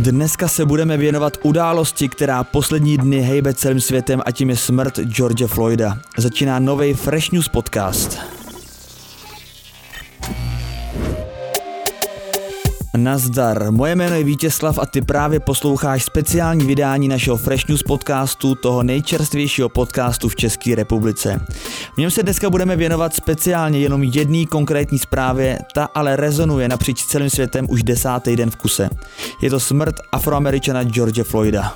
Dneska se budeme věnovat události, která poslední dny hejbe celým světem a tím je smrt George Floyda. Začíná nový Fresh News podcast. Nazdar, moje jméno je Vítězslav a ty právě posloucháš speciální vydání našeho Fresh News podcastu, toho nejčerstvějšího podcastu v České republice. V něm se dneska budeme věnovat speciálně jenom jedné konkrétní zprávě, ta ale rezonuje napříč celým světem už desátý den v kuse. Je to smrt afroameričana George Floyda.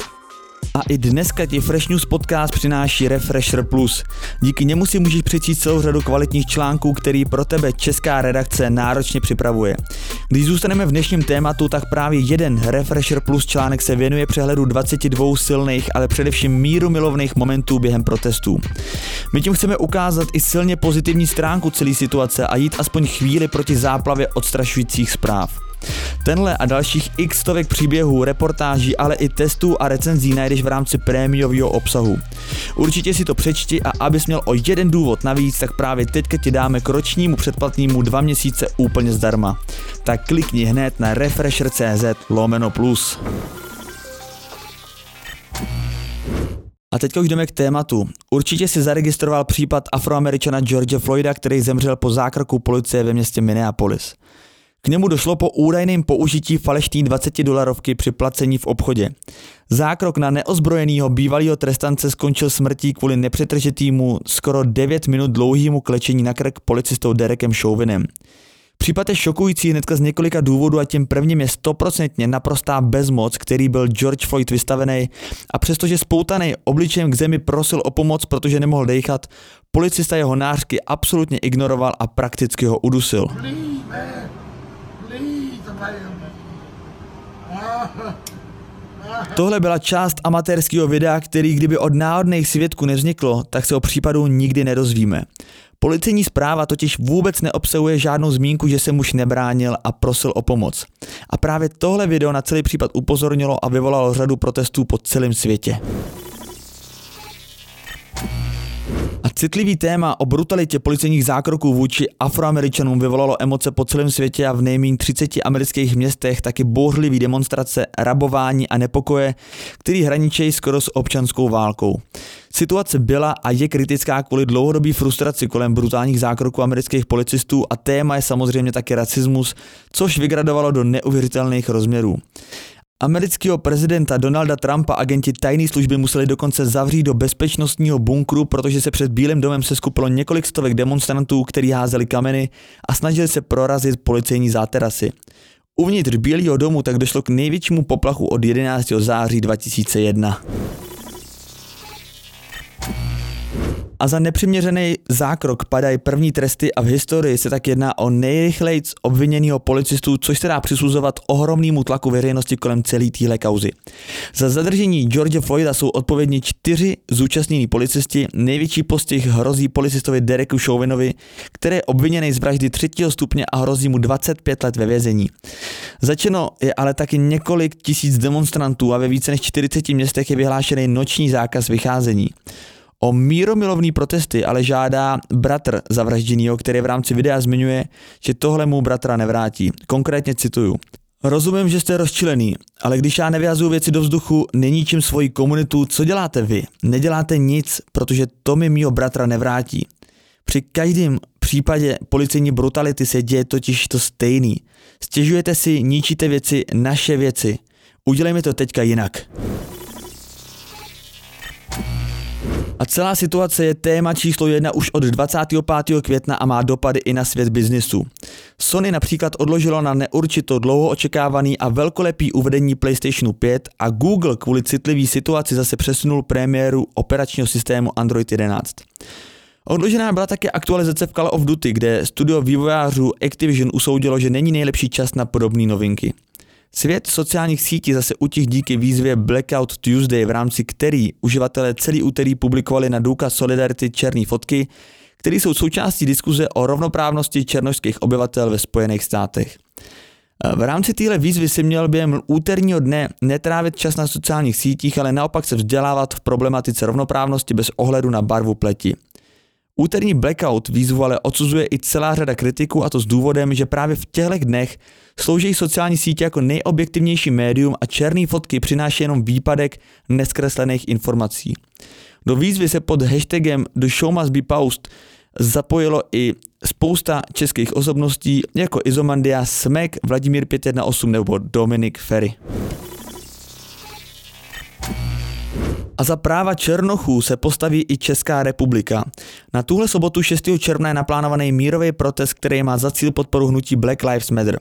A i dneska ti Fresh News podcast přináší Refresher Plus. Díky němu si můžeš přečíst celou řadu kvalitních článků, který pro tebe česká redakce náročně připravuje. Když zůstaneme v dnešním tématu, tak právě jeden Refresher Plus článek se věnuje přehledu 22 silných, ale především míru milovných momentů během protestů. My tím chceme ukázat i silně pozitivní stránku celé situace a jít aspoň chvíli proti záplavě odstrašujících zpráv. Tenhle a dalších x stovek příběhů, reportáží, ale i testů a recenzí najdeš v rámci prémiového obsahu. Určitě si to přečti a abys měl o jeden důvod navíc, tak právě teďka ti dáme k ročnímu předplatnému dva měsíce úplně zdarma. Tak klikni hned na refresher.cz lomeno plus. A teď už jdeme k tématu. Určitě si zaregistroval případ afroameričana George Floyda, který zemřel po zákroku policie ve městě Minneapolis. K němu došlo po údajném použití falešní 20 dolarovky při placení v obchodě. Zákrok na neozbrojeného bývalého trestance skončil smrtí kvůli nepřetržitýmu skoro 9 minut dlouhému klečení na krk policistou Derekem Chauvinem. Případ je šokující hnedka z několika důvodů a tím prvním je stoprocentně naprostá bezmoc, který byl George Floyd vystavený a přestože spoutaný obličejem k zemi prosil o pomoc, protože nemohl dechat, policista jeho nářky absolutně ignoroval a prakticky ho udusil. Tohle byla část amatérského videa, který kdyby od náhodných svědků nevzniklo, tak se o případu nikdy nedozvíme. Policejní zpráva totiž vůbec neobsahuje žádnou zmínku, že se muž nebránil a prosil o pomoc. A právě tohle video na celý případ upozornilo a vyvolalo řadu protestů po celém světě. Citlivý téma o brutalitě policejních zákroků vůči afroameričanům vyvolalo emoce po celém světě a v nejméně 30 amerických městech taky bouřlivý demonstrace, rabování a nepokoje, který hraničí skoro s občanskou válkou. Situace byla a je kritická kvůli dlouhodobý frustraci kolem brutálních zákroků amerických policistů a téma je samozřejmě taky rasismus, což vygradovalo do neuvěřitelných rozměrů. Amerického prezidenta Donalda Trumpa agenti tajné služby museli dokonce zavřít do bezpečnostního bunkru, protože se před Bílým domem se skupilo několik stovek demonstrantů, kteří házeli kameny a snažili se prorazit policejní záterasy. Uvnitř Bílého domu tak došlo k největšímu poplachu od 11. září 2001. a za nepřiměřený zákrok padají první tresty a v historii se tak jedná o nejrychleji obviněného policistu, což se dá přisuzovat ohromnému tlaku veřejnosti kolem celé téhle kauzy. Za zadržení George Floyda jsou odpovědní čtyři zúčastnění policisti, největší postih hrozí policistovi Dereku Chauvinovi, který je obviněný z vraždy třetího stupně a hrozí mu 25 let ve vězení. Začeno je ale taky několik tisíc demonstrantů a ve více než 40 městech je vyhlášený noční zákaz vycházení. O míromilovný protesty ale žádá bratr zavražděnýho, který v rámci videa zmiňuje, že tohle mu bratra nevrátí. Konkrétně cituju. Rozumím, že jste rozčilený, ale když já nevyhazuju věci do vzduchu, neníčím svoji komunitu, co děláte vy? Neděláte nic, protože to mi mýho bratra nevrátí. Při každém případě policejní brutality se děje totiž to stejný. Stěžujete si, ničíte věci, naše věci. Udělejme to teďka jinak. A celá situace je téma číslo jedna už od 25. května a má dopady i na svět biznisu. Sony například odložilo na neurčito dlouho očekávaný a velkolepý uvedení PlayStationu 5 a Google kvůli citlivý situaci zase přesunul premiéru operačního systému Android 11. Odložená byla také aktualizace v Call of Duty, kde studio vývojářů Activision usoudilo, že není nejlepší čas na podobné novinky. Svět sociálních sítí zase utěch díky výzvě Blackout Tuesday, v rámci který uživatelé celý úterý publikovali na důkaz solidarity černé fotky, které jsou součástí diskuze o rovnoprávnosti černožských obyvatel ve Spojených státech. V rámci téhle výzvy si měl během úterního dne netrávit čas na sociálních sítích, ale naopak se vzdělávat v problematice rovnoprávnosti bez ohledu na barvu pleti. Úterní blackout výzvu ale odsuzuje i celá řada kritiků a to s důvodem, že právě v těchto dnech slouží sociální sítě jako nejobjektivnější médium a černé fotky přináší jenom výpadek neskreslených informací. Do výzvy se pod hashtagem The Show Must Be Post zapojilo i spousta českých osobností jako Izomandia, Smek, Vladimír 518 nebo Dominik Ferry. A za práva Černochů se postaví i Česká republika. Na tuhle sobotu 6. června je naplánovaný mírový protest, který má za cíl podporu hnutí Black Lives Matter.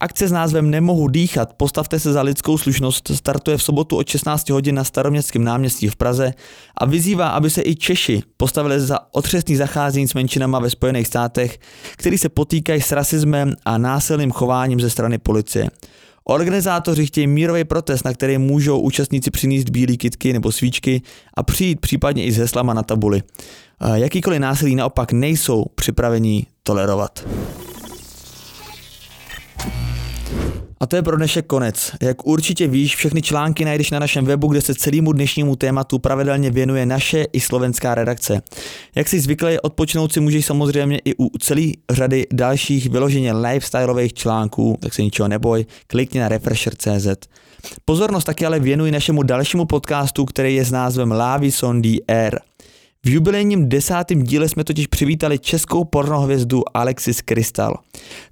Akce s názvem Nemohu dýchat, postavte se za lidskou slušnost, startuje v sobotu od 16 hodin na staroměstském náměstí v Praze a vyzývá, aby se i Češi postavili za otřesný zacházení s menšinama ve Spojených státech, který se potýkají s rasismem a násilným chováním ze strany policie. Organizátoři chtějí mírový protest, na který můžou účastníci přinést bílé kitky nebo svíčky a přijít případně i s heslama na tabuli. Jakýkoliv násilí naopak nejsou připraveni tolerovat. A to je pro dnešek konec. Jak určitě víš, všechny články najdeš na našem webu, kde se celému dnešnímu tématu pravidelně věnuje naše i slovenská redakce. Jak si zvyklý, odpočinout si můžeš samozřejmě i u celé řady dalších vyloženě lifestyleových článků, tak se ničeho neboj, klikni na refresher.cz. Pozornost taky ale věnuj našemu dalšímu podcastu, který je s názvem Lavison the Air. V jubilejním desátém díle jsme totiž přivítali českou pornohvězdu Alexis Krystal.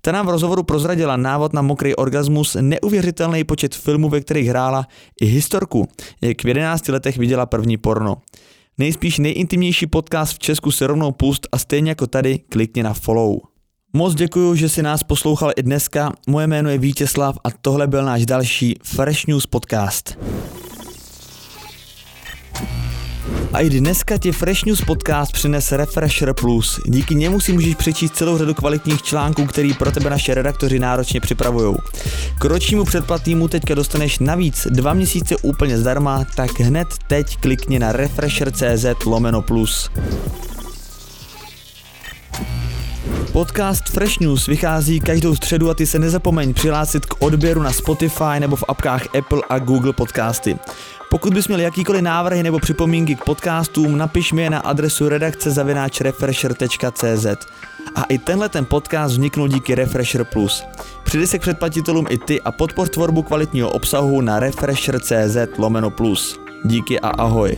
Ta nám v rozhovoru prozradila návod na mokrý orgasmus, neuvěřitelný počet filmů, ve kterých hrála, i historku, jak v 11 letech viděla první porno. Nejspíš nejintimnější podcast v Česku se rovnou pust a stejně jako tady klikni na follow. Moc děkuji, že si nás poslouchal i dneska. Moje jméno je Vítězslav a tohle byl náš další Fresh News podcast. A i dneska ti Fresh News podcast přinese Refresher Plus. Díky němu si můžeš přečíst celou řadu kvalitních článků, který pro tebe naše redaktoři náročně připravují. K ročnímu předplatnému teďka dostaneš navíc dva měsíce úplně zdarma, tak hned teď klikni na refresher.cz lomeno plus. Podcast Fresh News vychází každou středu a ty se nezapomeň přihlásit k odběru na Spotify nebo v apkách Apple a Google Podcasty. Pokud bys měl jakýkoliv návrhy nebo připomínky k podcastům, napiš mi je na adresu redakce zavináčrefresher.cz. A i tenhle ten podcast vzniknul díky Refresher Plus. Přidej se k předplatitelům i ty a podpor tvorbu kvalitního obsahu na refresher.cz lomeno plus. Díky a ahoj.